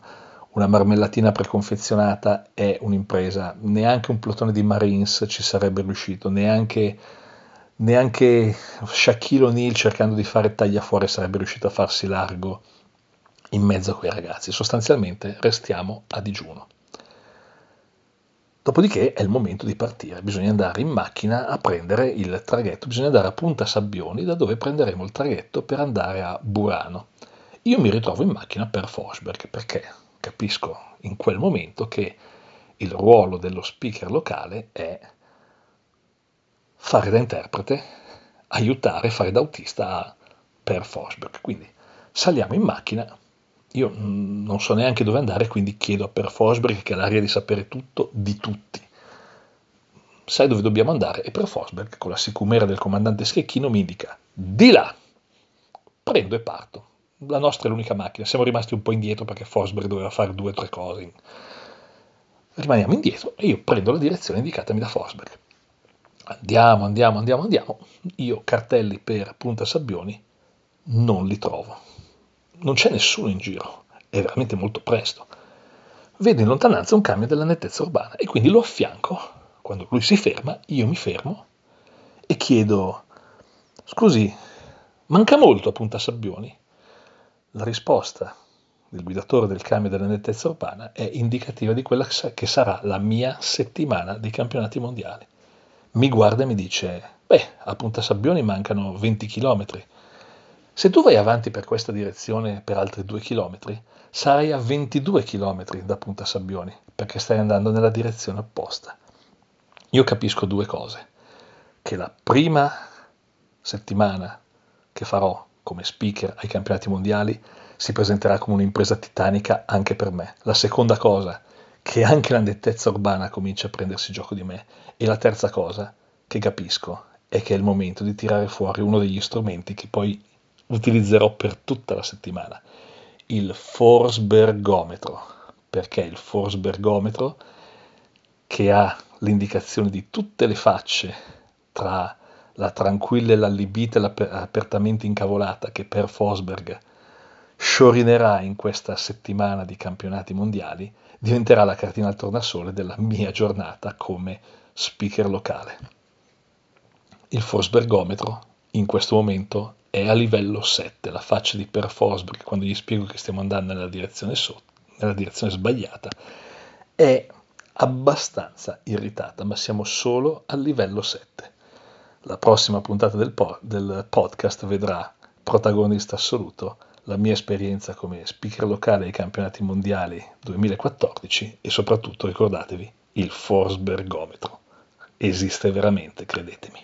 una marmellatina preconfezionata è un'impresa. Neanche un plotone di Marines ci sarebbe riuscito, neanche neanche Shaquille O'Neal cercando di fare tagliafuori sarebbe riuscito a farsi largo in mezzo a quei ragazzi. Sostanzialmente restiamo a digiuno. Dopodiché è il momento di partire, bisogna andare in macchina a prendere il traghetto, bisogna andare a Punta Sabbioni da dove prenderemo il traghetto per andare a Burano. Io mi ritrovo in macchina per Forsberg perché capisco in quel momento che il ruolo dello speaker locale è fare da interprete, aiutare, fare da autista a Per Forsberg. Quindi saliamo in macchina, io non so neanche dove andare, quindi chiedo a Per Forsberg che ha l'aria di sapere tutto di tutti. Sai dove dobbiamo andare? E Per Forsberg, con la sicumera del comandante Schecchino, mi indica di là. Prendo e parto. La nostra è l'unica macchina. Siamo rimasti un po' indietro perché Forsberg doveva fare due o tre cose. Rimaniamo indietro e io prendo la direzione indicatami da Forsberg. Andiamo, andiamo, andiamo, andiamo. Io cartelli per Punta Sabbioni non li trovo non c'è nessuno in giro, è veramente molto presto. Vedo in lontananza un camion della nettezza urbana e quindi lo affianco. Quando lui si ferma, io mi fermo e chiedo, scusi, manca molto a Punta Sabbioni? La risposta del guidatore del camion della nettezza urbana è indicativa di quella che sarà la mia settimana di campionati mondiali. Mi guarda e mi dice, beh, a Punta Sabbioni mancano 20 chilometri se tu vai avanti per questa direzione per altri due chilometri, sarai a 22 chilometri da Punta Sabbioni, perché stai andando nella direzione opposta. Io capisco due cose, che la prima settimana che farò come speaker ai campionati mondiali si presenterà come un'impresa titanica anche per me. La seconda cosa, che anche la nettezza urbana comincia a prendersi gioco di me. E la terza cosa, che capisco, è che è il momento di tirare fuori uno degli strumenti che poi utilizzerò per tutta la settimana il Forsbergometro. Perché il Forsbergometro che ha l'indicazione di tutte le facce tra la tranquilla e l'allibita e l'apertamente incavolata che per Forsberg sciorinerà in questa settimana di campionati mondiali, diventerà la cartina al tornasole della mia giornata come speaker locale. Il Forsbergometro in questo momento è a livello 7, la faccia di Per Forsberg, quando gli spiego che stiamo andando nella direzione, sotto, nella direzione sbagliata, è abbastanza irritata, ma siamo solo al livello 7. La prossima puntata del, po- del podcast vedrà protagonista assoluto la mia esperienza come speaker locale ai campionati mondiali 2014 e soprattutto ricordatevi il Forsbergometro. Esiste veramente, credetemi.